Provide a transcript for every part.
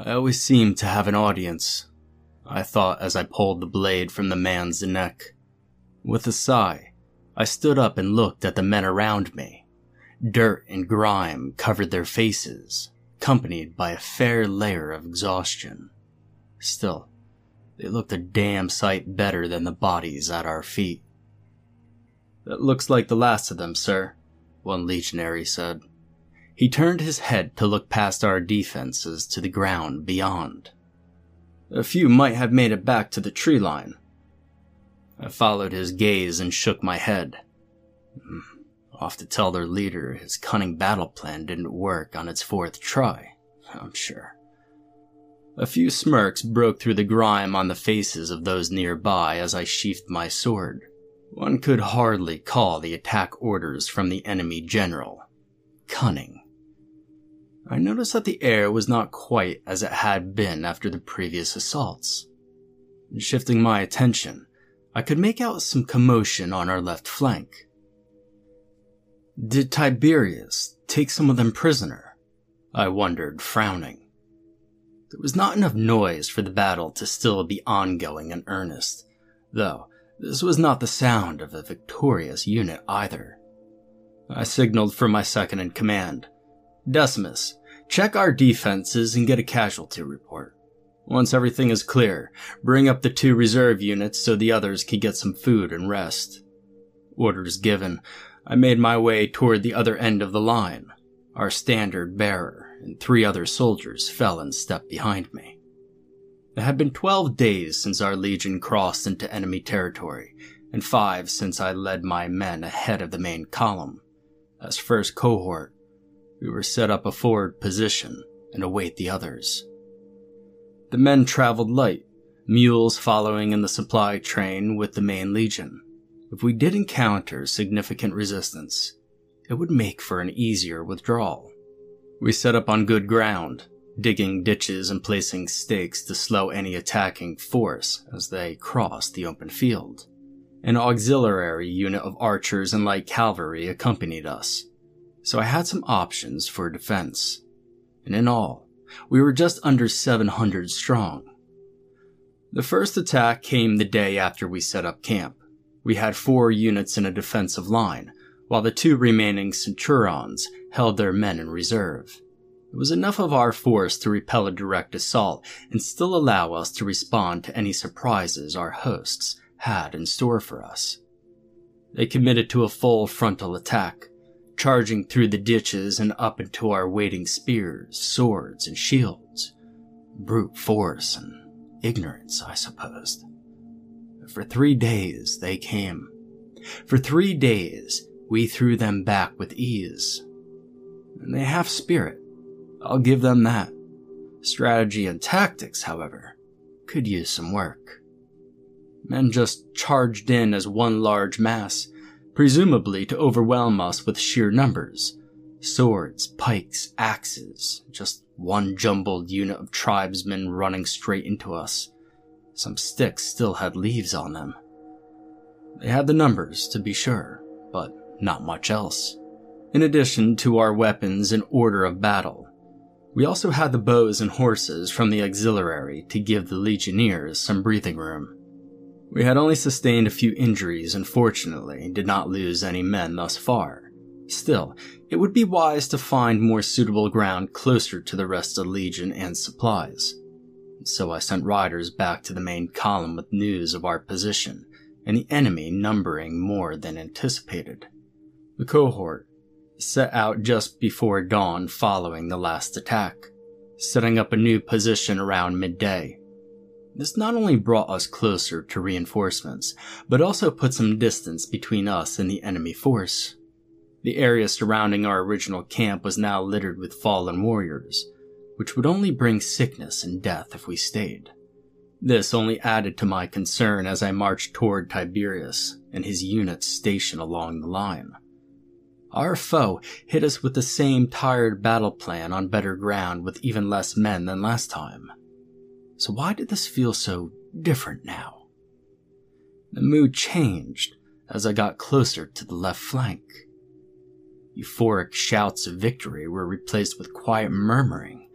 I always seem to have an audience, I thought as I pulled the blade from the man's neck. With a sigh, I stood up and looked at the men around me. Dirt and grime covered their faces, accompanied by a fair layer of exhaustion. Still, they looked a damn sight better than the bodies at our feet. That looks like the last of them, sir, one legionary said. He turned his head to look past our defenses to the ground beyond. A few might have made it back to the tree line. I followed his gaze and shook my head. Hmm, off to tell their leader his cunning battle plan didn't work on its fourth try, I'm sure. A few smirks broke through the grime on the faces of those nearby as I sheathed my sword. One could hardly call the attack orders from the enemy general cunning. I noticed that the air was not quite as it had been after the previous assaults. Shifting my attention, I could make out some commotion on our left flank. Did Tiberius take some of them prisoner? I wondered, frowning. There was not enough noise for the battle to still be ongoing in earnest, though this was not the sound of a victorious unit either. I signaled for my second in command. Decimus, check our defenses and get a casualty report. Once everything is clear, bring up the two reserve units so the others can get some food and rest. Orders given, I made my way toward the other end of the line. Our standard bearer and three other soldiers fell in step behind me. It had been 12 days since our legion crossed into enemy territory, and five since I led my men ahead of the main column. As first cohort, we were set up a forward position and await the others. The men traveled light, mules following in the supply train with the main legion. If we did encounter significant resistance, it would make for an easier withdrawal. We set up on good ground, digging ditches and placing stakes to slow any attacking force as they crossed the open field. An auxiliary unit of archers and light cavalry accompanied us, so I had some options for defense. And in all, we were just under 700 strong. The first attack came the day after we set up camp. We had four units in a defensive line, while the two remaining centurions held their men in reserve. It was enough of our force to repel a direct assault and still allow us to respond to any surprises our hosts had in store for us. They committed to a full frontal attack, charging through the ditches and up into our waiting spears, swords, and shields. Brute force and ignorance, I supposed. For three days they came. For three days we threw them back with ease. And they have spirit. I'll give them that. Strategy and tactics, however, could use some work. Men just charged in as one large mass, presumably to overwhelm us with sheer numbers. Swords, pikes, axes, just one jumbled unit of tribesmen running straight into us. Some sticks still had leaves on them. They had the numbers, to be sure, but not much else. In addition to our weapons in order of battle, we also had the bows and horses from the auxiliary to give the legionnaires some breathing room. We had only sustained a few injuries and fortunately did not lose any men thus far. Still, it would be wise to find more suitable ground closer to the rest of the Legion and supplies. So I sent riders back to the main column with news of our position and the enemy numbering more than anticipated. The cohort set out just before dawn following the last attack, setting up a new position around midday. This not only brought us closer to reinforcements, but also put some distance between us and the enemy force. The area surrounding our original camp was now littered with fallen warriors, which would only bring sickness and death if we stayed. This only added to my concern as I marched toward Tiberius and his units stationed along the line. Our foe hit us with the same tired battle plan on better ground with even less men than last time. So why did this feel so different now? The mood changed as I got closer to the left flank. Euphoric shouts of victory were replaced with quiet murmuring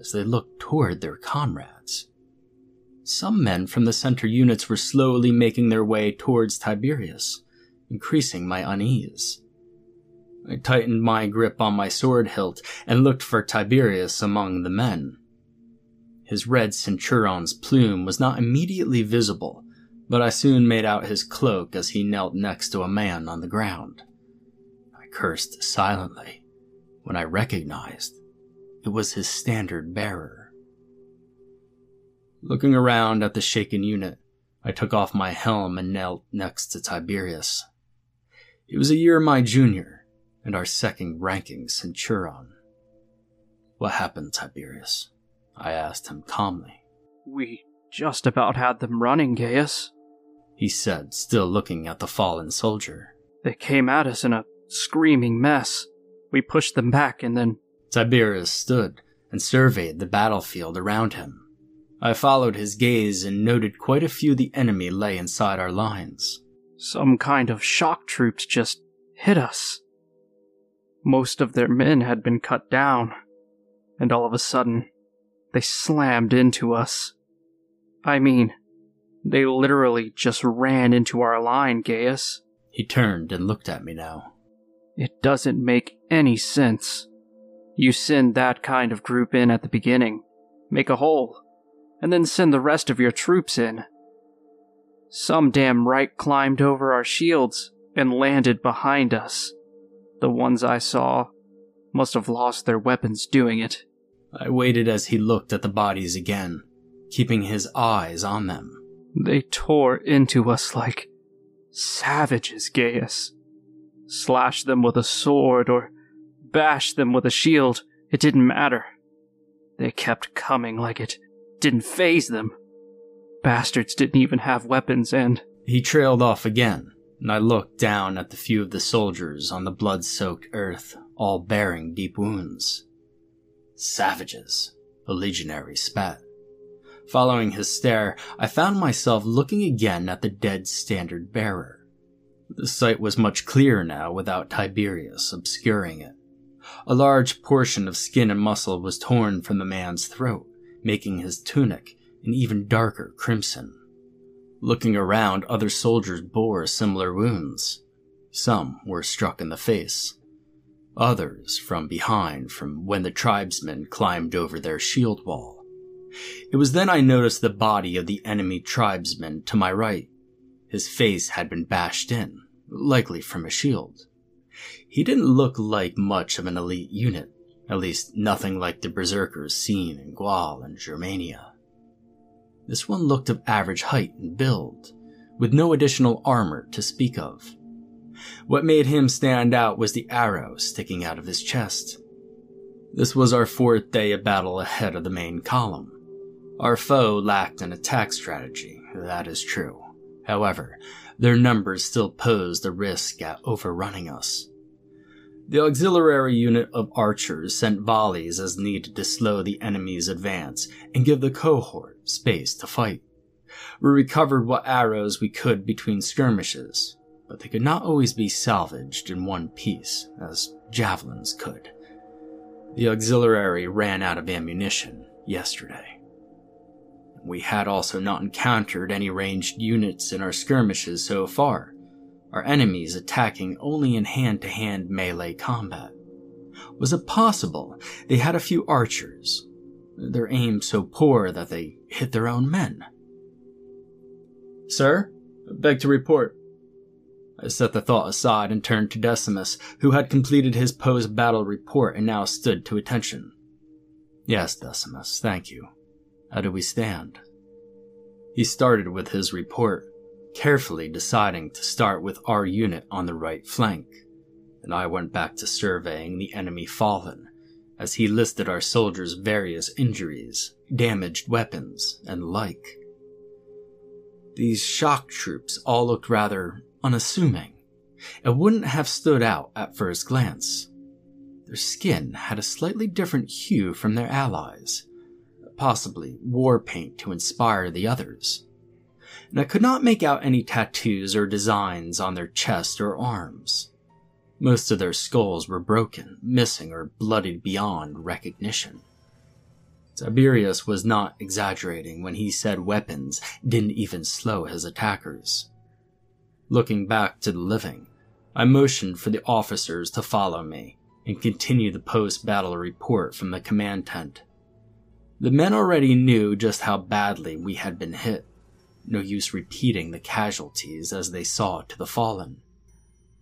as they looked toward their comrades. Some men from the center units were slowly making their way towards Tiberius, increasing my unease. I tightened my grip on my sword hilt and looked for Tiberius among the men. His red centurion's plume was not immediately visible, but I soon made out his cloak as he knelt next to a man on the ground. I cursed silently when I recognized it was his standard bearer. Looking around at the shaken unit, I took off my helm and knelt next to Tiberius. He was a year my junior and our second ranking centurion. What happened, Tiberius? I asked him calmly. We just about had them running, Gaius, he said, still looking at the fallen soldier. They came at us in a screaming mess. We pushed them back and then. Tiberius stood and surveyed the battlefield around him. I followed his gaze and noted quite a few the enemy lay inside our lines. Some kind of shock troops just hit us. Most of their men had been cut down, and all of a sudden, they slammed into us. I mean, they literally just ran into our line, Gaius. He turned and looked at me now. It doesn't make any sense. You send that kind of group in at the beginning, make a hole, and then send the rest of your troops in. Some damn right climbed over our shields and landed behind us. The ones I saw must have lost their weapons doing it. I waited as he looked at the bodies again, keeping his eyes on them. They tore into us like savages, Gaius. Slash them with a sword or bash them with a shield, it didn't matter. They kept coming like it didn't faze them. Bastards didn't even have weapons, and. He trailed off again, and I looked down at the few of the soldiers on the blood soaked earth, all bearing deep wounds. Savages, a legionary spat. Following his stare, I found myself looking again at the dead standard bearer. The sight was much clearer now without Tiberius obscuring it. A large portion of skin and muscle was torn from the man's throat, making his tunic an even darker crimson. Looking around, other soldiers bore similar wounds. Some were struck in the face. Others from behind from when the tribesmen climbed over their shield wall. It was then I noticed the body of the enemy tribesman to my right. His face had been bashed in, likely from a shield. He didn't look like much of an elite unit, at least nothing like the berserkers seen in Gaul and Germania. This one looked of average height and build, with no additional armor to speak of. What made him stand out was the arrow sticking out of his chest. This was our fourth day of battle ahead of the main column. Our foe lacked an attack strategy, that is true. However, their numbers still posed a risk at overrunning us. The auxiliary unit of archers sent volleys as needed to slow the enemy's advance and give the cohort space to fight. We recovered what arrows we could between skirmishes, but they could not always be salvaged in one piece, as javelins could. The auxiliary ran out of ammunition yesterday. We had also not encountered any ranged units in our skirmishes so far, our enemies attacking only in hand to hand melee combat. Was it possible they had a few archers? Their aim so poor that they hit their own men. Sir, beg to report. I set the thought aside and turned to Decimus, who had completed his post battle report and now stood to attention. Yes, Decimus, thank you. How do we stand? He started with his report, carefully deciding to start with our unit on the right flank. And I went back to surveying the enemy fallen, as he listed our soldiers' various injuries, damaged weapons, and like. These shock troops all looked rather unassuming, and wouldn't have stood out at first glance. Their skin had a slightly different hue from their allies, possibly war paint to inspire the others and I could not make out any tattoos or designs on their chest or arms. Most of their skulls were broken, missing, or bloodied beyond recognition. Tiberius was not exaggerating when he said weapons didn't even slow his attackers. Looking back to the living, I motioned for the officers to follow me and continue the post battle report from the command tent. The men already knew just how badly we had been hit. No use repeating the casualties as they saw to the fallen.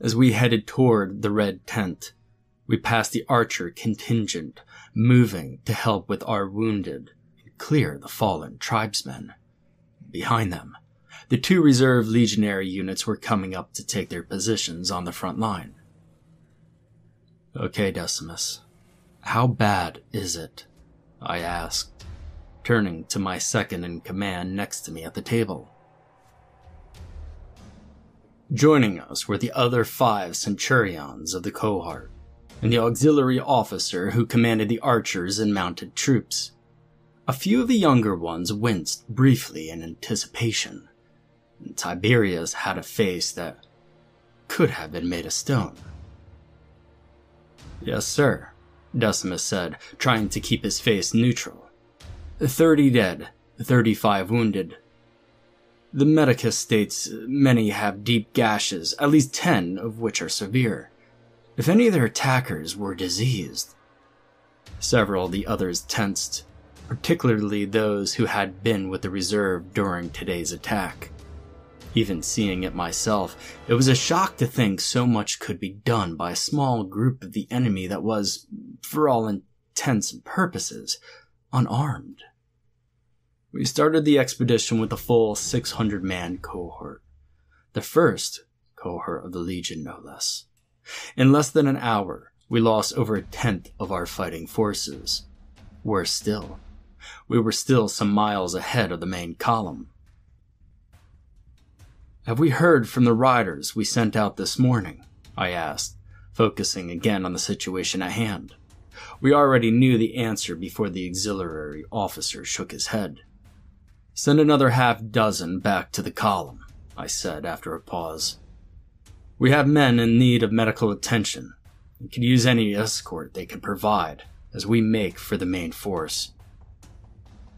As we headed toward the red tent, we passed the archer contingent, moving to help with our wounded and clear the fallen tribesmen. Behind them, the two reserve legionary units were coming up to take their positions on the front line. Okay, Decimus. How bad is it? I asked, turning to my second in command next to me at the table. Joining us were the other five centurions of the cohort, and the auxiliary officer who commanded the archers and mounted troops. A few of the younger ones winced briefly in anticipation. Tiberius had a face that could have been made of stone. Yes, sir, Decimus said, trying to keep his face neutral. Thirty dead, thirty-five wounded. The medicus states many have deep gashes, at least ten of which are severe. If any of their attackers were diseased. Several of the others tensed, particularly those who had been with the reserve during today's attack. Even seeing it myself, it was a shock to think so much could be done by a small group of the enemy that was, for all intents and purposes, unarmed. We started the expedition with a full 600 man cohort. The first cohort of the Legion, no less. In less than an hour, we lost over a tenth of our fighting forces. Worse still, we were still some miles ahead of the main column. Have we heard from the riders we sent out this morning? I asked, focusing again on the situation at hand. We already knew the answer before the auxiliary officer shook his head. Send another half dozen back to the column, I said after a pause. We have men in need of medical attention and could use any escort they can provide as we make for the main force.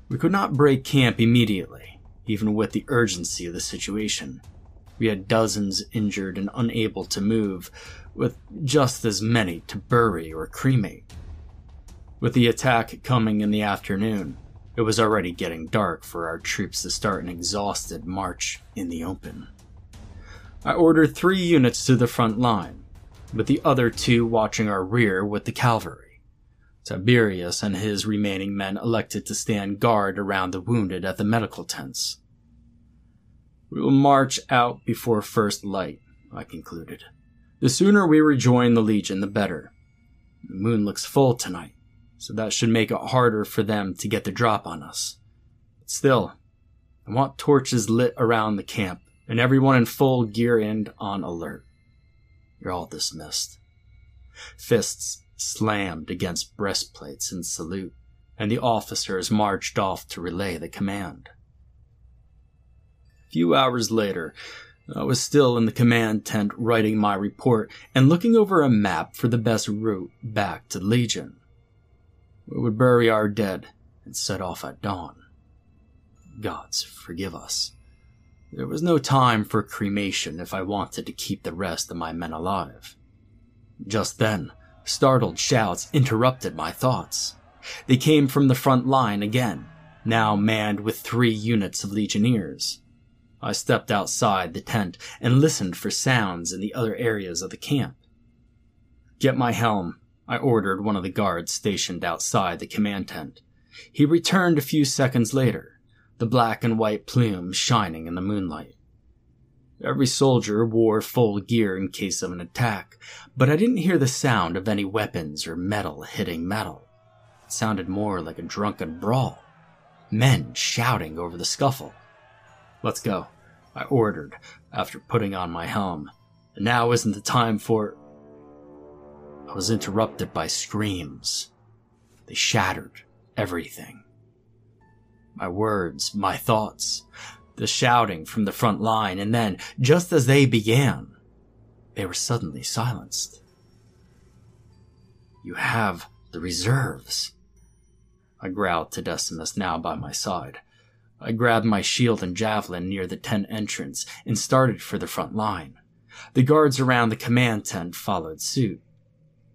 We could not break camp immediately, even with the urgency of the situation. We had dozens injured and unable to move, with just as many to bury or cremate. With the attack coming in the afternoon, it was already getting dark for our troops to start an exhausted march in the open. I ordered three units to the front line, with the other two watching our rear with the cavalry. Tiberius and his remaining men elected to stand guard around the wounded at the medical tents. We will march out before first light, I concluded. The sooner we rejoin the Legion, the better. The moon looks full tonight, so that should make it harder for them to get the drop on us. But still, I want torches lit around the camp and everyone in full gear and on alert. You're all dismissed. Fists slammed against breastplates in salute, and the officers marched off to relay the command few hours later, I was still in the command tent writing my report and looking over a map for the best route back to Legion. We would bury our dead and set off at dawn. Gods forgive us. There was no time for cremation if I wanted to keep the rest of my men alive. Just then, startled shouts interrupted my thoughts. They came from the front line again, now manned with three units of legionnaires. I stepped outside the tent and listened for sounds in the other areas of the camp. Get my helm, I ordered one of the guards stationed outside the command tent. He returned a few seconds later, the black and white plume shining in the moonlight. Every soldier wore full gear in case of an attack, but I didn't hear the sound of any weapons or metal hitting metal. It sounded more like a drunken brawl. Men shouting over the scuffle. Let's go, I ordered after putting on my helm. And Now isn't the time for. I was interrupted by screams. They shattered everything. My words, my thoughts, the shouting from the front line, and then, just as they began, they were suddenly silenced. You have the reserves. I growled to Decimus, now by my side. I grabbed my shield and javelin near the tent entrance and started for the front line. The guards around the command tent followed suit.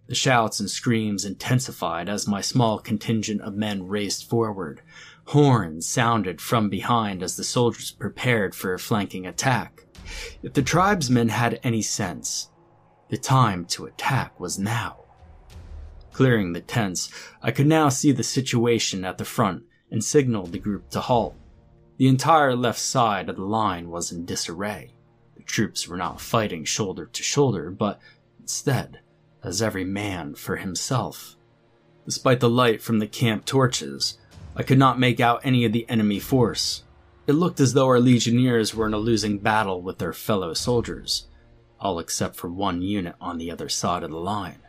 The shouts and screams intensified as my small contingent of men raced forward. Horns sounded from behind as the soldiers prepared for a flanking attack. If the tribesmen had any sense, the time to attack was now. Clearing the tents, I could now see the situation at the front and signaled the group to halt. The entire left side of the line was in disarray. The troops were not fighting shoulder to shoulder, but instead, as every man for himself. Despite the light from the camp torches, I could not make out any of the enemy force. It looked as though our legionnaires were in a losing battle with their fellow soldiers, all except for one unit on the other side of the line,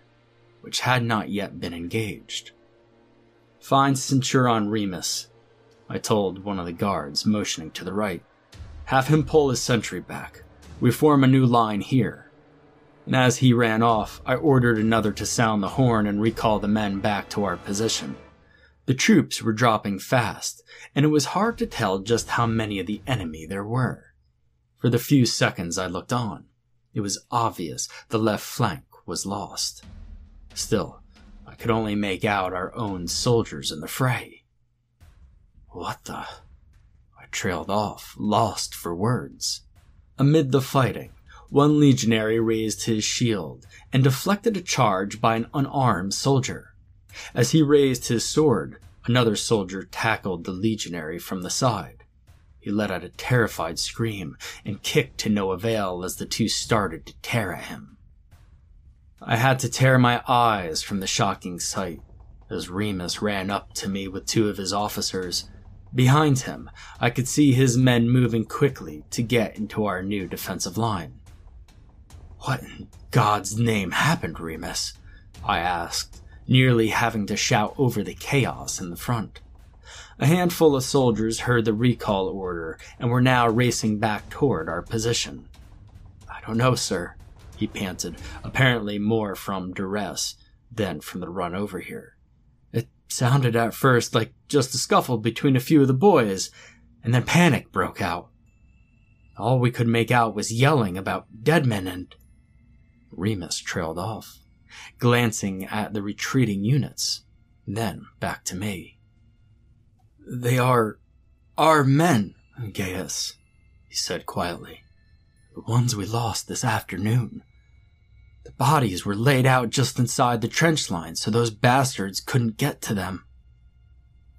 which had not yet been engaged. Find Centurion Remus, I told one of the guards, motioning to the right. Have him pull his sentry back. We form a new line here. And as he ran off, I ordered another to sound the horn and recall the men back to our position. The troops were dropping fast, and it was hard to tell just how many of the enemy there were. For the few seconds I looked on, it was obvious the left flank was lost. Still, I could only make out our own soldiers in the fray. What the? I trailed off, lost for words. Amid the fighting, one legionary raised his shield and deflected a charge by an unarmed soldier. As he raised his sword, another soldier tackled the legionary from the side. He let out a terrified scream and kicked to no avail as the two started to tear at him. I had to tear my eyes from the shocking sight as Remus ran up to me with two of his officers. Behind him, I could see his men moving quickly to get into our new defensive line. What in God's name happened, Remus? I asked, nearly having to shout over the chaos in the front. A handful of soldiers heard the recall order and were now racing back toward our position. I don't know, sir, he panted, apparently more from duress than from the run over here. Sounded at first like just a scuffle between a few of the boys, and then panic broke out. All we could make out was yelling about dead men and. Remus trailed off glancing at the retreating units, then back to me. They are our men, Gaius, he said quietly. The ones we lost this afternoon. The bodies were laid out just inside the trench line so those bastards couldn't get to them.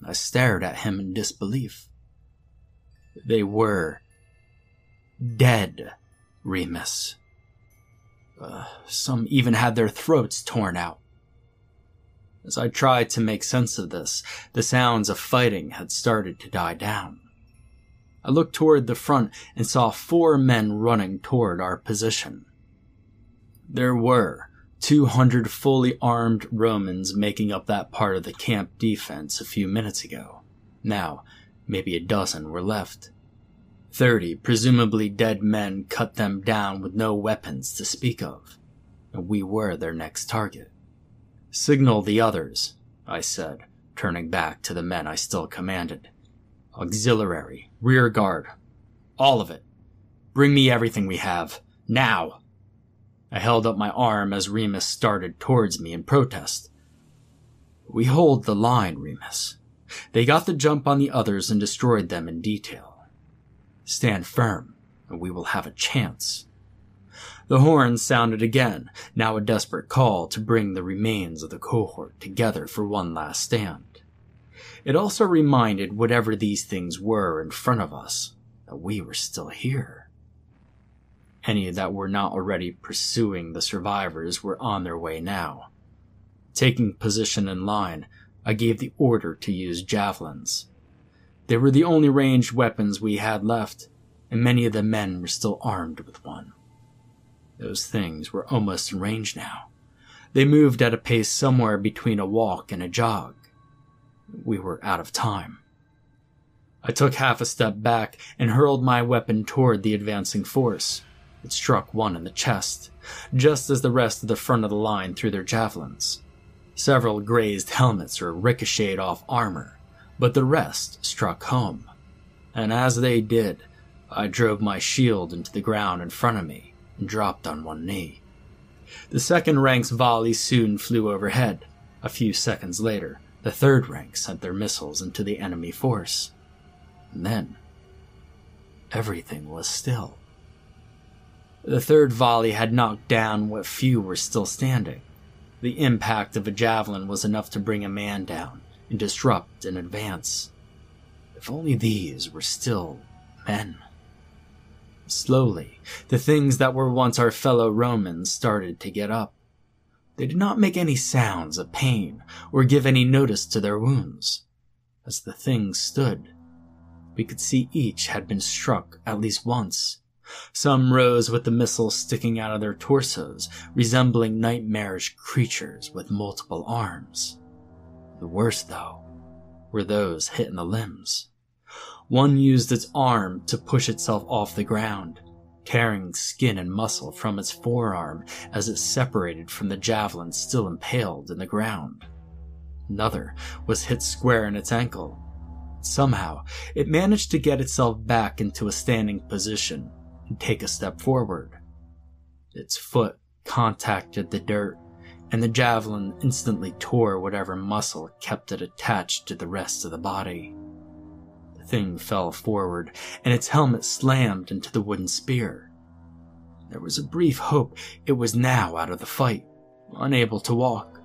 I stared at him in disbelief. They were dead, Remus. Uh, some even had their throats torn out. As I tried to make sense of this, the sounds of fighting had started to die down. I looked toward the front and saw four men running toward our position. There were 200 fully armed Romans making up that part of the camp defense a few minutes ago. Now, maybe a dozen were left. Thirty presumably dead men cut them down with no weapons to speak of, and we were their next target. Signal the others, I said, turning back to the men I still commanded. Auxiliary, rear guard, all of it. Bring me everything we have, now! I held up my arm as Remus started towards me in protest. We hold the line, Remus. They got the jump on the others and destroyed them in detail. Stand firm, and we will have a chance. The horn sounded again, now a desperate call to bring the remains of the cohort together for one last stand. It also reminded whatever these things were in front of us that we were still here. Any that were not already pursuing the survivors were on their way now. Taking position in line, I gave the order to use javelins. They were the only ranged weapons we had left, and many of the men were still armed with one. Those things were almost in range now. They moved at a pace somewhere between a walk and a jog. We were out of time. I took half a step back and hurled my weapon toward the advancing force. It struck one in the chest, just as the rest of the front of the line threw their javelins. Several grazed helmets or ricocheted off armor, but the rest struck home. And as they did, I drove my shield into the ground in front of me and dropped on one knee. The second rank's volley soon flew overhead. A few seconds later, the third rank sent their missiles into the enemy force. And then, everything was still. The third volley had knocked down what few were still standing. The impact of a javelin was enough to bring a man down and disrupt an advance. If only these were still men. Slowly, the things that were once our fellow Romans started to get up. They did not make any sounds of pain or give any notice to their wounds. As the things stood, we could see each had been struck at least once. Some rose with the missiles sticking out of their torsos, resembling nightmarish creatures with multiple arms. The worst, though, were those hit in the limbs. One used its arm to push itself off the ground, tearing skin and muscle from its forearm as it separated from the javelin still impaled in the ground. Another was hit square in its ankle. Somehow, it managed to get itself back into a standing position and take a step forward. Its foot contacted the dirt, and the javelin instantly tore whatever muscle kept it attached to the rest of the body The thing fell forward, and its helmet slammed into the wooden spear. There was a brief hope it was now out of the fight, unable to walk.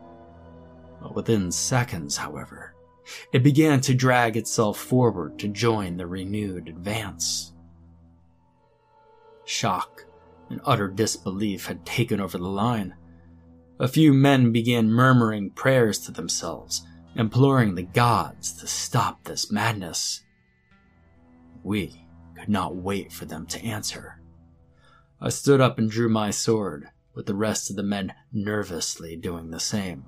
But within seconds, however, it began to drag itself forward to join the renewed advance. Shock and utter disbelief had taken over the line. A few men began murmuring prayers to themselves, imploring the gods to stop this madness. We could not wait for them to answer. I stood up and drew my sword, with the rest of the men nervously doing the same.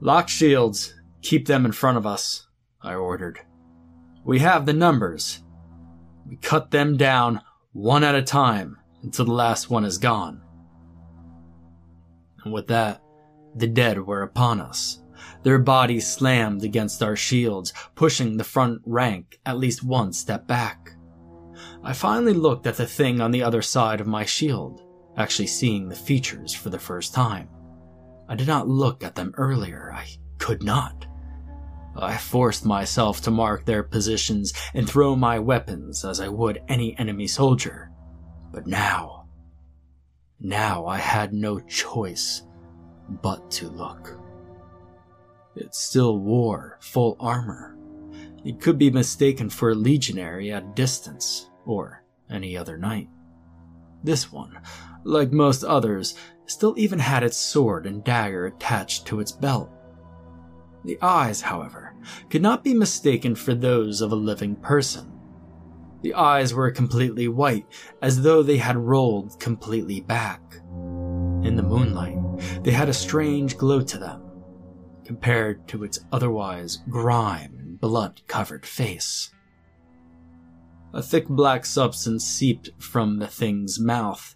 Lock shields, keep them in front of us, I ordered. We have the numbers. We cut them down one at a time until the last one is gone. And with that, the dead were upon us, their bodies slammed against our shields, pushing the front rank at least one step back. I finally looked at the thing on the other side of my shield, actually seeing the features for the first time. I did not look at them earlier. I could not. I forced myself to mark their positions and throw my weapons as I would any enemy soldier. But now, now I had no choice but to look. It still wore full armor. It could be mistaken for a legionary at a distance, or any other knight. This one, like most others, still even had its sword and dagger attached to its belt. The eyes, however, could not be mistaken for those of a living person. The eyes were completely white, as though they had rolled completely back. In the moonlight, they had a strange glow to them, compared to its otherwise grime and blood covered face. A thick black substance seeped from the thing's mouth,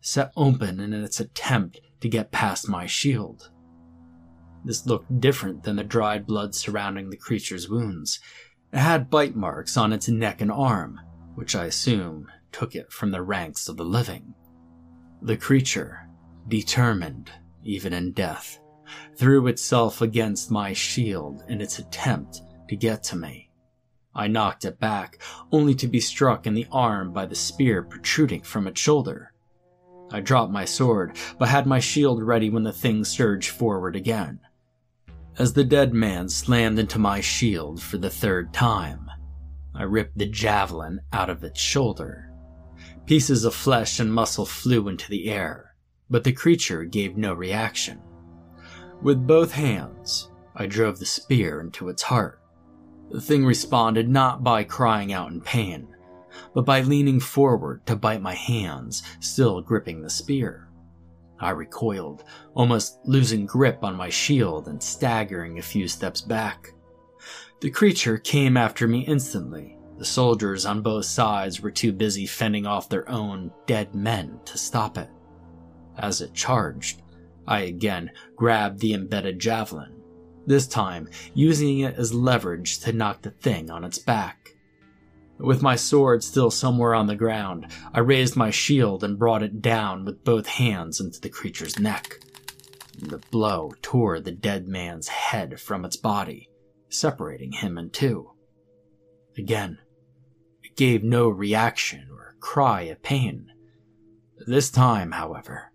set open in its attempt to get past my shield. This looked different than the dried blood surrounding the creature's wounds. It had bite marks on its neck and arm, which I assume took it from the ranks of the living. The creature, determined, even in death, threw itself against my shield in its attempt to get to me. I knocked it back, only to be struck in the arm by the spear protruding from its shoulder. I dropped my sword, but had my shield ready when the thing surged forward again. As the dead man slammed into my shield for the third time, I ripped the javelin out of its shoulder. Pieces of flesh and muscle flew into the air, but the creature gave no reaction. With both hands, I drove the spear into its heart. The thing responded not by crying out in pain, but by leaning forward to bite my hands, still gripping the spear. I recoiled, almost losing grip on my shield and staggering a few steps back. The creature came after me instantly. The soldiers on both sides were too busy fending off their own dead men to stop it. As it charged, I again grabbed the embedded javelin, this time using it as leverage to knock the thing on its back. With my sword still somewhere on the ground, I raised my shield and brought it down with both hands into the creature's neck. The blow tore the dead man's head from its body, separating him in two. Again, it gave no reaction or cry of pain. This time, however,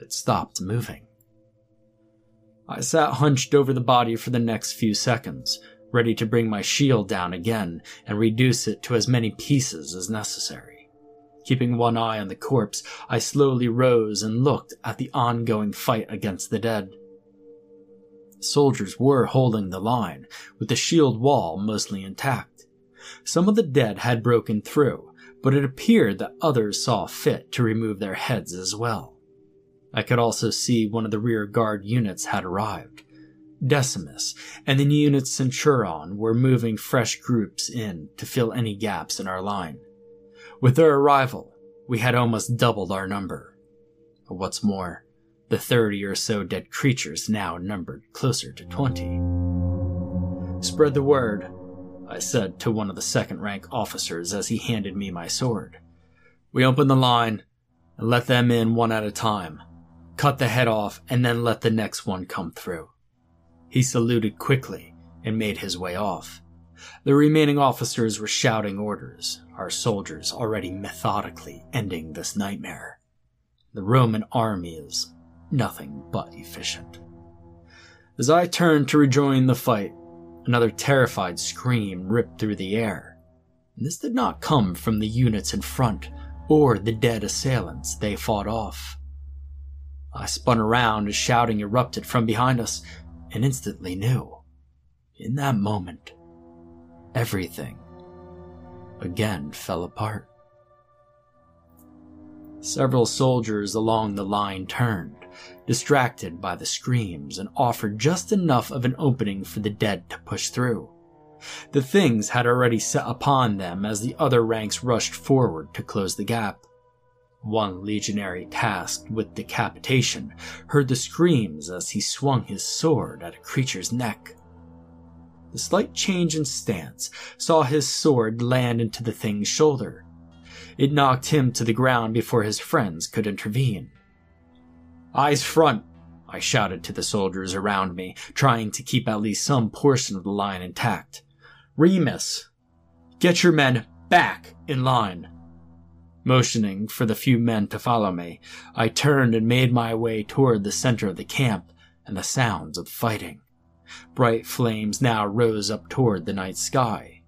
it stopped moving. I sat hunched over the body for the next few seconds, ready to bring my shield down again and reduce it to as many pieces as necessary. Keeping one eye on the corpse, I slowly rose and looked at the ongoing fight against the dead. Soldiers were holding the line, with the shield wall mostly intact. Some of the dead had broken through, but it appeared that others saw fit to remove their heads as well. I could also see one of the rear guard units had arrived. Decimus and the new unit's Centurion were moving fresh groups in to fill any gaps in our line. With their arrival, we had almost doubled our number. What's more, the 30 or so dead creatures now numbered closer to 20. Spread the word, I said to one of the second rank officers as he handed me my sword. We open the line and let them in one at a time. Cut the head off and then let the next one come through. He saluted quickly and made his way off. The remaining officers were shouting orders, our soldiers already methodically ending this nightmare. The Roman army is nothing but efficient. As I turned to rejoin the fight, another terrified scream ripped through the air. This did not come from the units in front or the dead assailants they fought off. I spun around as shouting erupted from behind us, and instantly knew. In that moment, everything again fell apart. Several soldiers along the line turned, distracted by the screams, and offered just enough of an opening for the dead to push through. The things had already set upon them as the other ranks rushed forward to close the gap. One legionary tasked with decapitation heard the screams as he swung his sword at a creature's neck. The slight change in stance saw his sword land into the thing's shoulder. It knocked him to the ground before his friends could intervene. Eyes front, I shouted to the soldiers around me, trying to keep at least some portion of the line intact. Remus, get your men back in line. Motioning for the few men to follow me, I turned and made my way toward the center of the camp and the sounds of fighting. Bright flames now rose up toward the night sky.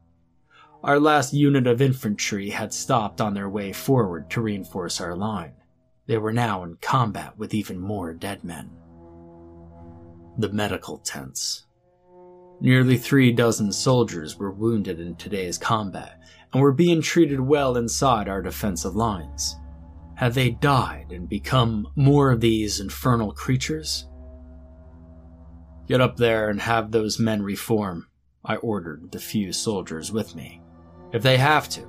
Our last unit of infantry had stopped on their way forward to reinforce our line. They were now in combat with even more dead men. The medical tents. Nearly three dozen soldiers were wounded in today's combat, and were being treated well inside our defensive lines. Had they died and become more of these infernal creatures? Get up there and have those men reform, I ordered the few soldiers with me. If they have to,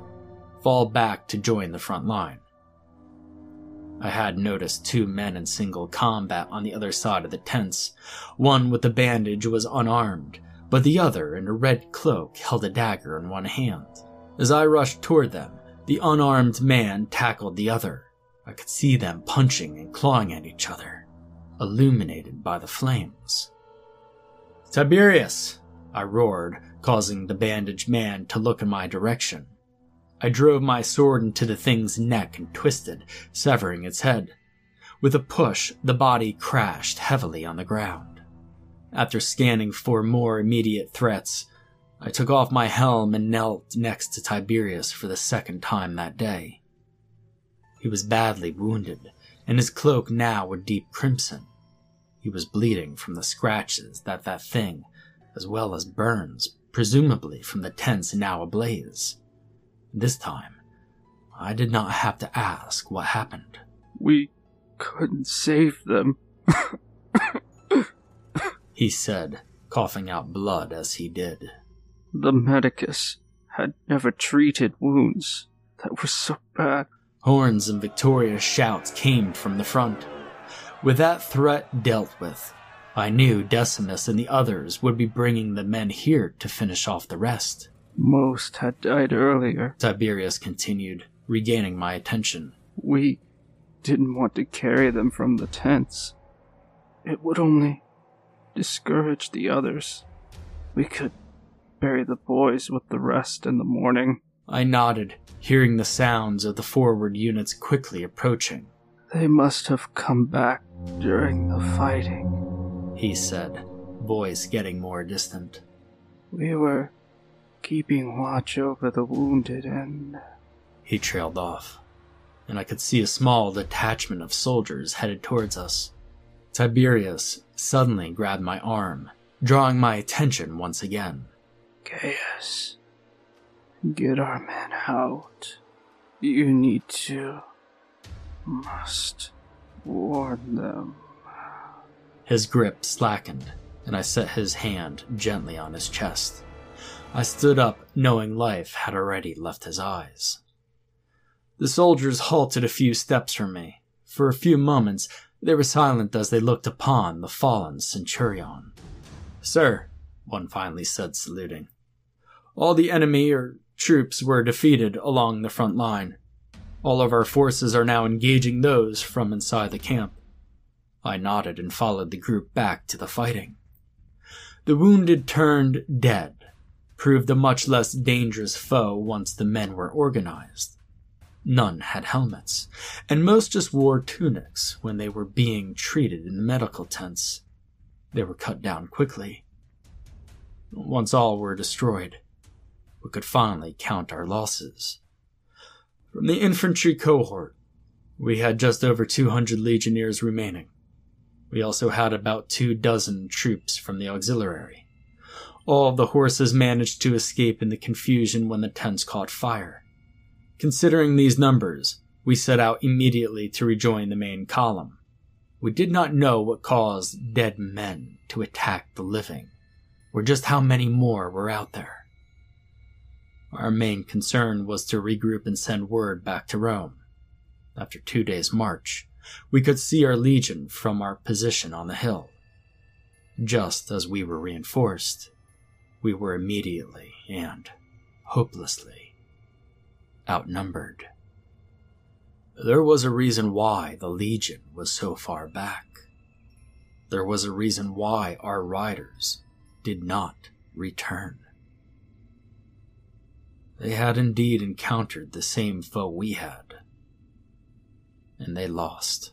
fall back to join the front line. I had noticed two men in single combat on the other side of the tents. One with a bandage was unarmed, but the other in a red cloak held a dagger in one hand. As I rushed toward them, the unarmed man tackled the other. I could see them punching and clawing at each other, illuminated by the flames. Tiberius! I roared, causing the bandaged man to look in my direction. I drove my sword into the thing's neck and twisted, severing its head. With a push, the body crashed heavily on the ground. After scanning for more immediate threats, I took off my helm and knelt next to Tiberius for the second time that day. He was badly wounded, and his cloak now a deep crimson. He was bleeding from the scratches that that thing, as well as burns, presumably from the tents now ablaze. This time, I did not have to ask what happened. We couldn't save them. he said, coughing out blood as he did. The medicus had never treated wounds that were so bad. Horns and victorious shouts came from the front. With that threat dealt with, I knew Decimus and the others would be bringing the men here to finish off the rest. Most had died earlier. Tiberius continued, regaining my attention. We didn't want to carry them from the tents. It would only discourage the others. We could bury the boys with the rest in the morning. I nodded, hearing the sounds of the forward units quickly approaching. They must have come back during the fighting, he said, voice getting more distant. We were keeping watch over the wounded and. He trailed off, and I could see a small detachment of soldiers headed towards us. Tiberius suddenly grabbed my arm, drawing my attention once again. Gaius, get our men out. You need to. must warn them. His grip slackened, and I set his hand gently on his chest. I stood up, knowing life had already left his eyes. The soldiers halted a few steps from me. For a few moments, they were silent as they looked upon the fallen centurion. Sir, one finally said, saluting, all the enemy or troops were defeated along the front line. All of our forces are now engaging those from inside the camp. I nodded and followed the group back to the fighting. The wounded turned dead proved a much less dangerous foe once the men were organized. None had helmets, and most just wore tunics when they were being treated in the medical tents. They were cut down quickly. Once all were destroyed, we could finally count our losses. From the infantry cohort, we had just over 200 legionnaires remaining. We also had about two dozen troops from the auxiliary. All of the horses managed to escape in the confusion when the tents caught fire. Considering these numbers, we set out immediately to rejoin the main column. We did not know what caused dead men to attack the living, or just how many more were out there. Our main concern was to regroup and send word back to Rome. After two days' march, we could see our legion from our position on the hill. Just as we were reinforced, we were immediately and hopelessly outnumbered. There was a reason why the Legion was so far back. There was a reason why our riders did not return. They had indeed encountered the same foe we had, and they lost.